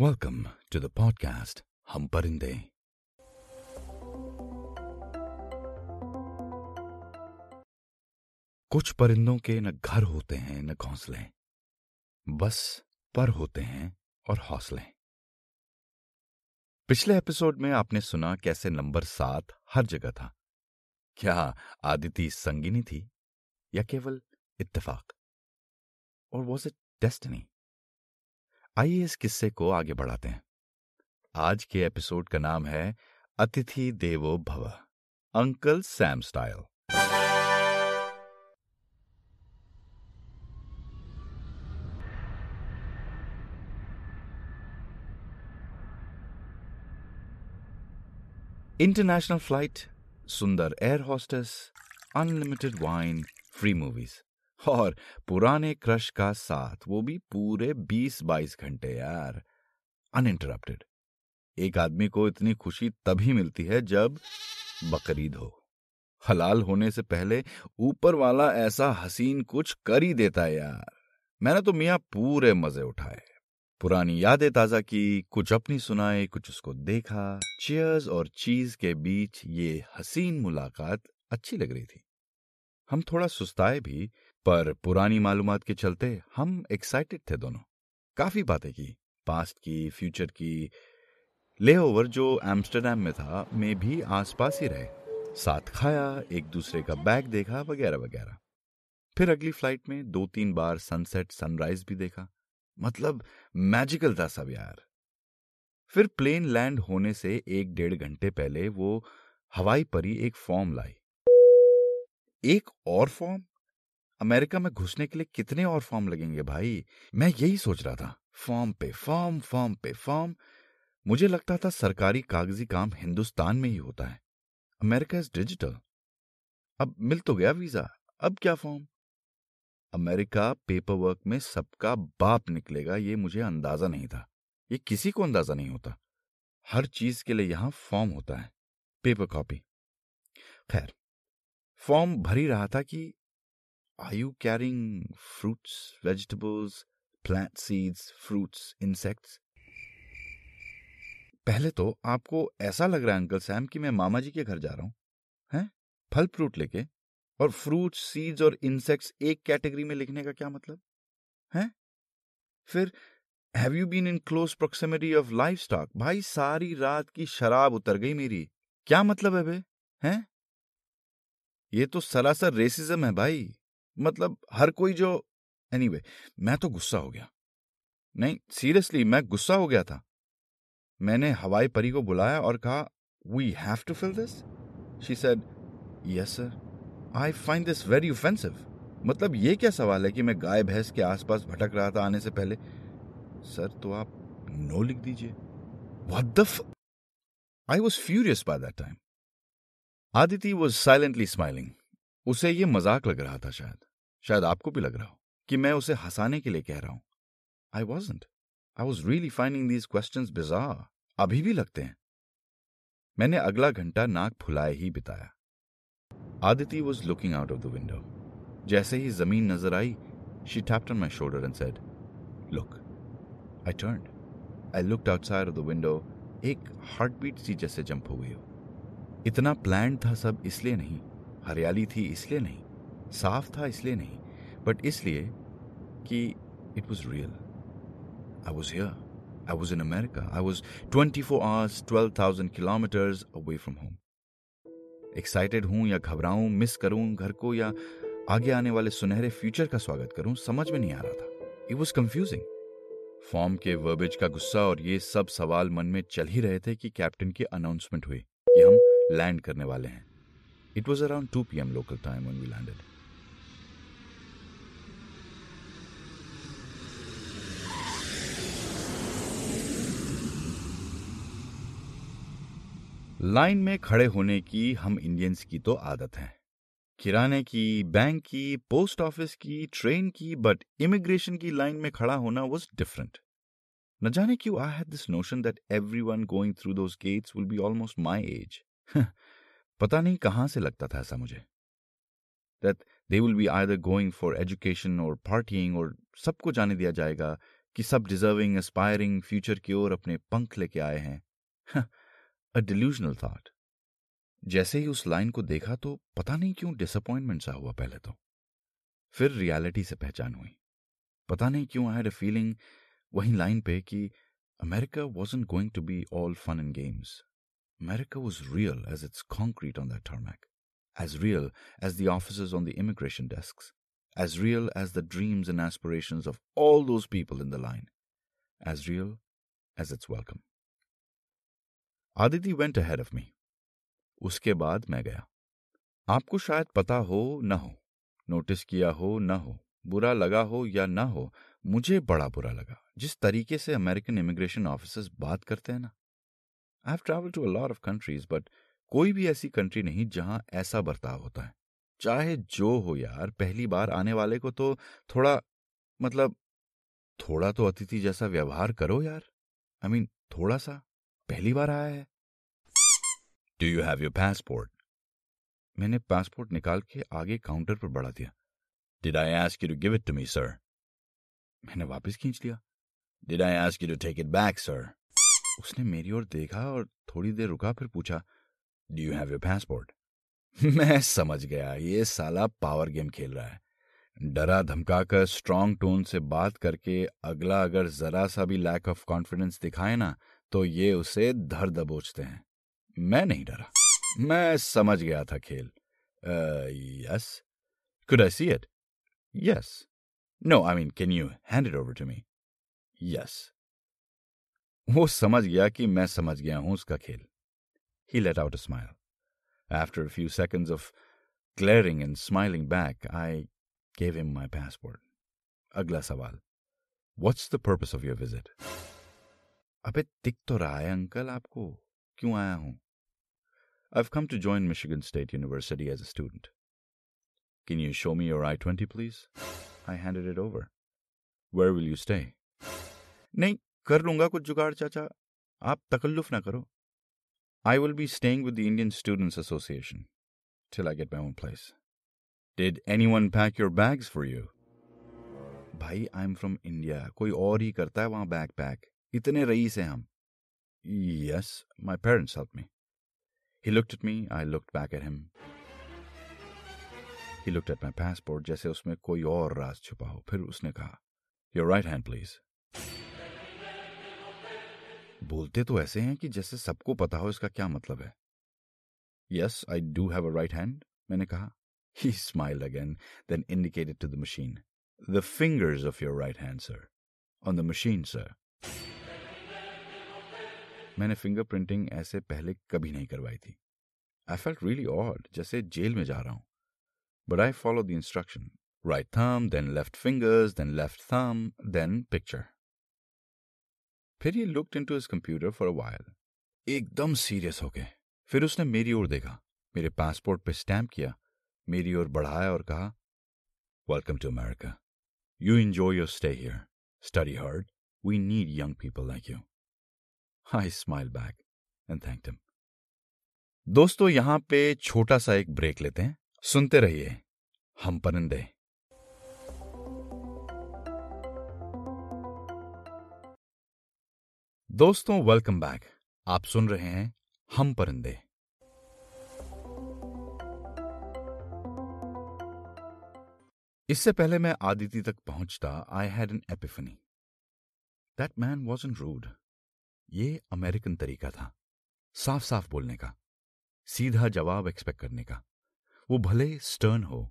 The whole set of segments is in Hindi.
Welcome टू the podcast हम परिंदे कुछ परिंदों के न घर होते हैं, न घोंसले। बस पर होते हैं और हौसले। पिछले एपिसोड में आपने सुना कैसे नंबर सात हर जगह था। क्या आदिति संगिनी थी या केवल इत्तेफाक? और वॉज़ इट डेस्टिनी आइए इस किस्से को आगे बढ़ाते हैं। आज के एपिसोड का नाम है अतिथि देवो भव, uncle Sam style. International flight, सुंदर air hostess, unlimited wine, free movies. और पुराने क्रश का साथ, वो भी पूरे बीस बाईस घंटे यार। अनइंटरप्टेड एक आदमी को इतनी खुशी तभी मिलती है जब बकरीद हो। हलाल होने से पहले ऊपर वाला ऐसा हसीन कुछ कर ही देता है यार। मैंने तो मियाँ पूरे मज़े उठाए। पुरानी यादें ताज़ा की, कुछ अपनी सुनाए, कुछ उसको देखा। चेयर्स और चीज़ के बीच ये हसीन मुलाकात अच्छी लग रही थी। हम थोड़ा सुस्ताए भी पर पुरानी मालूमात के चलते हम एक्साइटेड थे दोनों। काफ़ी बातें की पास्ट की फ्यूचर की लेओवर जो एम्स्टरडेम में था, में भी आसपास ही रहे। साथ खाया, एक दूसरे का बैग देखा, वगैरह वगैरह। फिर अगली फ़्लाइट में दो तीन बार सनसेट सनराइज भी देखा। मतलब मैजिकल था सब यार। फिर प्लेन लैंड होने से एक डेढ़ घंटे पहले वो हवाई परी एक फॉर्म लाई। एक और फॉर्म अमेरिका में घुसने के लिए कितने और फॉर्म लगेंगे भाई? मैं यही सोच रहा था। फॉर्म पे, फॉर्म फॉर्म पे, फॉर्म। मुझे लगता था सरकारी कागज़ी काम हिंदुस्तान में ही होता है। America is digital. अब मिल तो गया वीज़ा। अब क्या फॉर्म? अमेरिका पेपर वर्क में सबका बाप निकलेगा, ये मुझे अंदाज़ा नहीं था। ये किसी को अंदाज़ा नहीं होता। हर चीज़ के लिए यहाँ फॉर्म होता है। Paper copy. खैर, फॉर्म भरी रहा था कि I you caring fruits vegetables plant seeds fruits insects पहले तो आपको ऐसा लग रहा है अंकल सैम कि मैं मामा जी के घर जा रहा हूँ, हैं? फल फ्रूट लेके और फ्रूट्स सीड्स और इंसेक्ट्स एक कैटेगरी में लिखने का क्या मतलब? है? फिर have you been in close proximity of livestock भाई, सारी रात की शराब उतर गई मेरी। क्या मतलब है बे? हैं? ये तो सरासर रेसिज्म है भाई। मतलब हर कोई जो एनीवे anyway, मैं तो गुस्सा हो गया। नहीं सीरियसली मैं गुस्सा हो गया था। मैंने हवाई परी को बुलाया और कहा we have to fill this she said yes sir I find this very offensive मतलब ये क्या सवाल है कि मैं गाय भैंस के आसपास भटक रहा था आने से पहले? सर तो आप नो लिख दीजिए। The I was furious by that time Aditi was silently smiling उसे ये मज़ाक लग रहा था शायद। शायद आपको भी लग रहा हो कि मैं उसे हंसाने के लिए कह रहा हूँ। I wasn't I was really finding these question bizarre अभी भी लगते हैं। मैंने अगला घंटा नाक फुलाए ही बिताया। Aditi was looking out of the window जैसे ही ज़मीन नज़र आई she tapped on my shoulder and said look I turn I looked outside of the window एक हार्ट बीट सी जैसे जंप हो गई हो। इतना प्लान था सब इसलिए नहीं। हरियाली थी इसलिए नहीं साफ़ था इसलिए नहीं बट इसलिए कि it was real I was here I was in America. I was 24 hours, 12,000 kilometers away from home. Excited हूँ या घबराऊं मिस करूँ घर को या आगे आने वाले सुनहरे फ्यूचर का स्वागत करूँ समझ में नहीं आ रहा था। इट वॉज़ कंफ्यूजिंग फॉर्म के वर्बेज का गुस्सा और ये सब सवाल मन में चल ही रहे थे कि कैप्टन की अनाउंसमेंट हुई कि हम लैंड करने वाले हैं। It was around two P M local time we landed line में खड़े होने की हम इंडियंस की तो आदत है। किराने की बैंक की पोस्ट ऑफ़िस की ट्रेन की बट इमिग्रेशन की लाइन में खड़ा होना वॉज़ डिफरेंट न जाने क्यों I had this notion that everyone going through those gates will be almost my age पता नहीं कहाँ से लगता था ऐसा मुझे। That they will be either going for education और पार्टिंग और सबको जाने दिया जाएगा कि सब डिजर्विंग एस्पायरिंग फ्यूचर की ओर अपने पंख लेके आए हैं। अ डिल्यूजनल थॉट जैसे ही उस लाइन को देखा तो पता नहीं क्यों डिसअपॉइंटमेंट सा हुआ पहले तो। फिर रियलिटी से पहचान हुई। पता नहीं क्यों आई हैड अ फीलिंग वही लाइन पे कि America wasn't going to be all fun and games America was real as it's concrete on that tarmac, as real as the officers on the immigration desks, as real as the dreams and aspirations of all those people in the line, as real as its welcome. Aditi went ahead of me. उसके बाद मैं गया आपको शायद पता हो न हो नोटिस किया हो न हो बुरा लगा हो या न हो मुझे बड़ा बुरा लगा जिस तरीके से अमेरिकन इमिग्रेशन ऑफिसर्स बात करते हैं ना I have travel to a lot of countries but कोई भी ऐसी कंट्री नहीं जहाँ ऐसा बर्ताव होता है। चाहे जो हो यार पहली बार आने वाले को तो थोड़ा मतलब थोड़ा तो अतिथि जैसा व्यवहार करो यार। आई I मीन mean, थोड़ा सा पहली बार आया है। Do you have your passport मैंने पासपोर्ट निकाल के आगे काउंटर पर बढ़ा दिया। Did I ask you to give it to me sir मैंने वापस खींच लिया। Did I ask you to take it back sir उसने मेरी ओर देखा और थोड़ी देर रुका, फिर पूछा do you have your passport मैं समझ गया, ये साला पावर गेम खेल रहा है। डरा धमकाकर स्ट्रांग टोन से बात करके अगला अगर जरा सा भी लैक ऑफ़ कॉन्फिडेंस दिखाए ना तो ये उसे धर दबोचते हैं। मैं नहीं डरा। मैं समझ गया था खेल। Yes could I see it yes no I mean can you hand it over to me yes वो समझ गया कि मैं समझ गया हूं उसका खेल ही let out a smile After a few seconds of glaring and smiling back, I gave him my passport. Agla sawal. What's the purpose of your visit? अबे दिख तो रहा है अंकल आपको क्यों आया हूं I've come to join Michigan State University as a student. Can you show me your I-20, please? I handed it over. Where will you stay? नहीं कर लूँगा कुछ जुगाड़, चाचा। आप तकल्लुफ ना करो। I will be staying with the Indian Students Association till I get my own place. Did anyone pack your bags for you? भाई आई एम फ्रॉम इंडिया कोई और ही करता है वहाँ बैग पैक इतने रईस हैं हम। Yes my parents help me he looked at me I looked back at him he looked at my passport जैसे उसमें कोई और राज छुपा हो। फिर उसने कहा योर राइट हैंड प्लीज़ बोलते तो ऐसे हैं कि जैसे सबको पता हो इसका क्या मतलब है। Yes I do have a right hand मैंने कहा। He smile again then indicated to the machine the fingers of your right hand sir on the machine sir मैंने फिंगर प्रिंटिंग ऐसे पहले कभी नहीं करवाई थी। आई फेल्ट रियली ऑड जैसे जेल में जा रहा हूँ। But I follow the instruction right thumb then left fingers then left thumb then picture फिर ये looked into his computer for a while एकदम सीरियस हो गए। फिर उसने मेरी ओर देखा। मेरे पासपोर्ट पे स्टैम्प किया। मेरी ओर बढ़ाया और कहा welcome to America you enjoy your stay here study hard we need young people like you I smile back and thank him दोस्तों, यहाँ पे छोटा सा एक ब्रेक लेते हैं। सुनते रहिए। हम परिंदे। दोस्तों वेलकम बैक आप सुन रहे हैं हम परिंदे। इससे पहले मैं आदिति तक पहुँचता I had an epiphany that man was in rude ये अमेरिकन तरीका था साफ़ साफ़ बोलने का, सीधा जवाब एक्सपेक्ट करने का। वो भले स्टर्न हो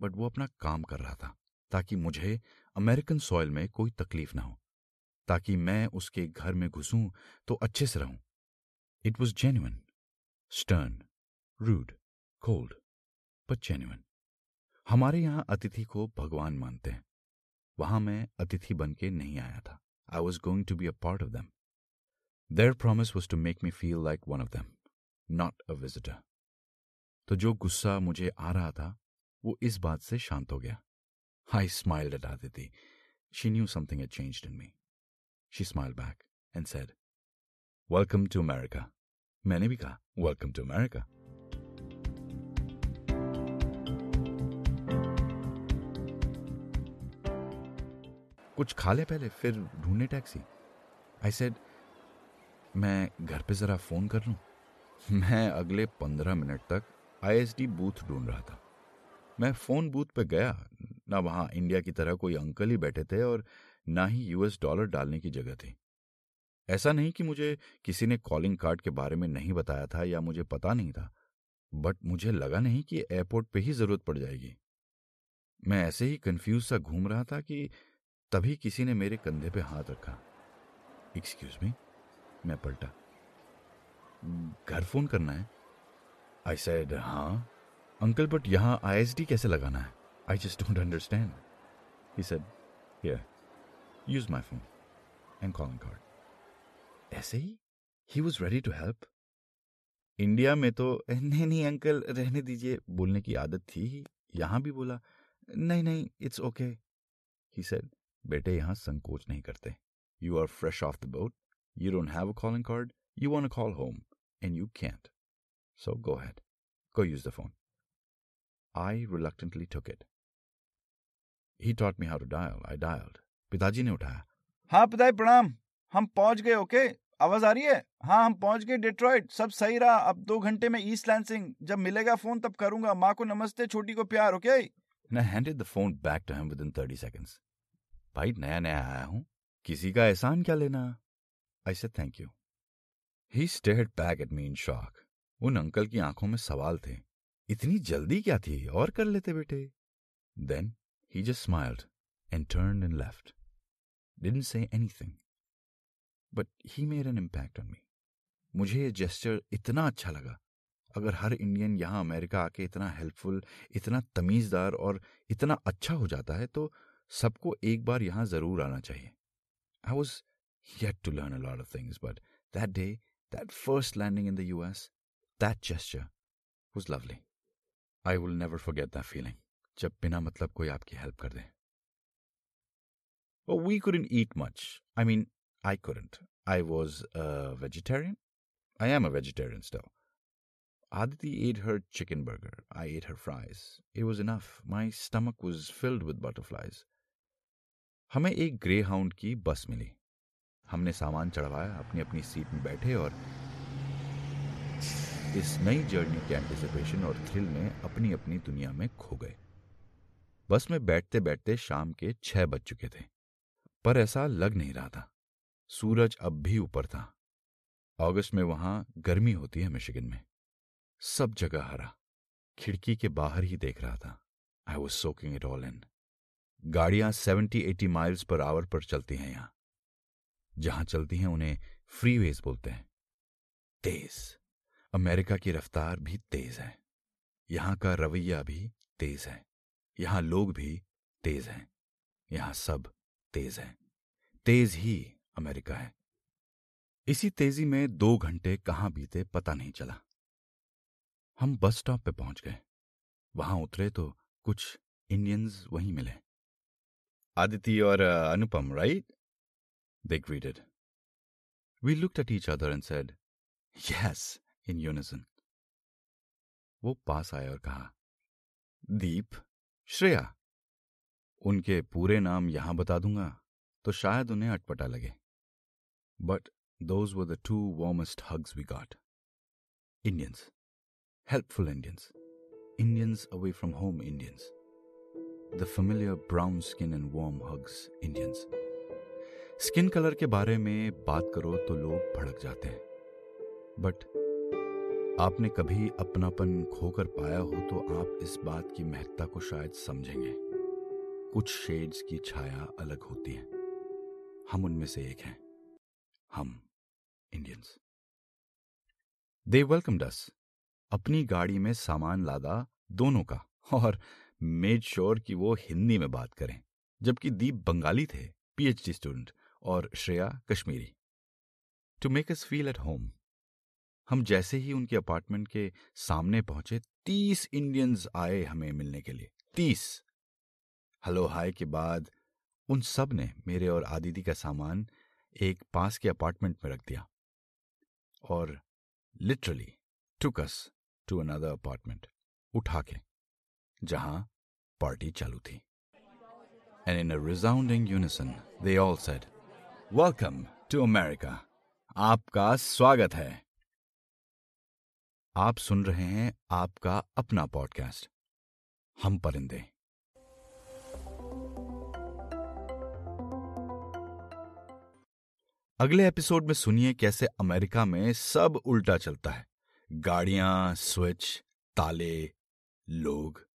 बट वो अपना काम कर रहा था, ताकि मुझे अमेरिकन सॉइल में कोई तकलीफ़ ना हो। ताकि मैं उसके घर में घुसूं तो अच्छे से रहूँ। It was genuine stern rude cold but genuine हमारे यहाँ अतिथि को भगवान मानते हैं। वहाँ मैं अतिथि बन के नहीं आया था। I was going to be a part of them their promise was to make me feel like one of them not a visitor तो जो गुस्सा मुझे आ रहा था, वो इस बात से शांत हो गया। I smiled at Aditi she knew something had changed इन me. She smiled back and said, Welcome to America. मैंने भी कहा Welcome to America. कुछ खा ले पहले फिर ढूँढने टैक्सी आई सेड मैं घर पे ज़रा फ़ोन कर लूँ मैं अगले पंद्रह मिनट तक आईएसडी बूथ ढूंढ रहा था मैं फ़ोन बूथ पे गया ना वहाँ इंडिया की तरह कोई अंकल ही बैठे थे और ना ही यूएस डॉलर डालने की जगह थी। ऐसा नहीं कि मुझे किसी ने कॉलिंग कार्ड के बारे में नहीं बताया था या मुझे पता नहीं था बट मुझे लगा नहीं कि एयरपोर्ट पे ही ज़रूरत पड़ जाएगी। मैं ऐसे ही कंफ्यूज सा घूम रहा था कि तभी किसी ने मेरे कंधे पे हाथ रखा। एक्सक्यूज मी मैं पलटा। घर फ़ोन करना है? आई सेड हाँ। अंकल बट यहाँ आईएसडी कैसे लगाना है? I just don't understand he said use my phone and calling card ऐसे ही he was ready to help India में तो नहीं नहीं अंकल रहने दीजिए, बोलने की आदत थी यहाँ भी बोला, नहीं नहीं इट्स ओके ही सेड बेटे, यहाँ संकोच नहीं करते। You are fresh off the boat you don't have a calling card you want to call home and you can't so go ahead go use the phone I reluctantly took it he taught me how to dial I dialled पिताजी ने उठाया। हाँ पिताजी प्रणाम। हम पहुँच गए ओके? आवाज़ आ रही है? हाँ हम पहुँच गए डिट्रॉइट। सब सही रहा। अब दो घंटे में ईस्ट लैंसिंग जब मिलेगा फ़ोन तब करूँगा। माँ को नमस्ते छोटी को प्यार okay? And I handed the phone back to him within 30 seconds. भाई नया नया आया हूँ। किसी का एहसान क्या लेना? Said thank you. He stared back at me in shock. उन अंकल की आँखों में सवाल थे। इतनी जल्दी क्या थी? और कर लेते बेटे। Then he just smiled and turn and left. Didn't say anything. But he made an impact on me. मुझे ये जेस्चर इतना अच्छा लगा अगर हर इंडियन यहाँ अमेरिका आके इतना हेल्पफुल इतना तमीज़दार और इतना अच्छा हो जाता है तो सबको एक बार यहाँ ज़रूर आना चाहिए I was yet to learn a lot of things but that day that first landing in the U S that gesture was lovely I will never forget that feeling जब बिना मतलब कोई आपकी हेल्प कर दे We couldn't eat much. I mean, I couldn't. I was a vegetarian. I am a vegetarian still. Aditi ate her chicken burger. I ate her fries. It was enough. My stomach was filled with butterflies. हमें एक ग्रे हाउंड की बस मिली हमने सामान चढ़वाया अपनी अपनी सीट में बैठे और इस नई जर्नी के एंटिसिपेशन और थ्रिल में अपनी अपनी दुनिया में खो गए बस में बैठते बैठते शाम के छह बज चुके थे पर ऐसा लग नहीं रहा था। सूरज अब भी ऊपर था। अगस्त में वहाँ गर्मी होती है मिशिगन में। सब जगह हरा। खिड़की के बाहर ही देख रहा था। I was soaking it all in गाड़ियाँ seventy eighty miles per hour पर चलती हैं यहाँ। जहाँ चलती हैं उन्हें फ्रीवेज बोलते हैं। तेज। अमेरिका की रफ्तार भी तेज है। यहाँ का रवैया भी तेज है। यहाँ लोग भी तेज हैं। यहाँ सब तेज है। तेज ही अमेरिका है। इसी तेज़ी में दो घंटे कहाँ बीते पता नहीं चला। हम बस स्टॉप पे पहुँच गए। वहाँ उतरे तो कुछ इंडियंस वहीं मिले। आदिति और Anupam, right? They greeted we looked at each other and said yes in unison वो पास आए और कहा, दीप, श्रेया उनके पूरे नाम यहाँ बता दूँगा तो शायद उन्हें अटपटा लगे। But those were the two warmest hugs we got Indians helpful Indians Indians away from home Indians, the familiar brown skin and warm hugs Indians. Skin colour के बारे में बात करो तो लोग भड़क जाते हैं। बट आपने कभी अपनापन खोकर पाया हो तो आप इस बात की महत्ता को शायद समझेंगे। कुछ शेड्स की छाया अलग होती है। हम उनमें से एक हैं। हम इंडियंस दे वेलकम डस अपनी गाड़ी में सामान लादा दोनों का और मेड श्योर कि वो हिंदी में बात करें, जबकि दीप बंगाली थे पीएचडी स्टूडेंट और Shreya Kashmiri. To make us feel at home हम जैसे ही उनके अपार्टमेंट के सामने पहुँचे, तीस इंडियंस आए हमें मिलने के लिए। तीस। हेलो हाय के बाद उन सबने मेरे और आदिति का सामान एक पास के अपार्टमेंट में रख दिया और literally took us to another apartment उठा के जहाँ पार्टी चालू थी। And in a resounding unison, they all said, Welcome to America. आपका स्वागत है। आप सुन रहे हैं आपका अपना पॉडकास्ट हम परिंदे। अगले एपिसोड में सुनिए कैसे अमेरिका में सब उल्टा चलता है। गाड़ियाँ, स्विच, ताले, लोग।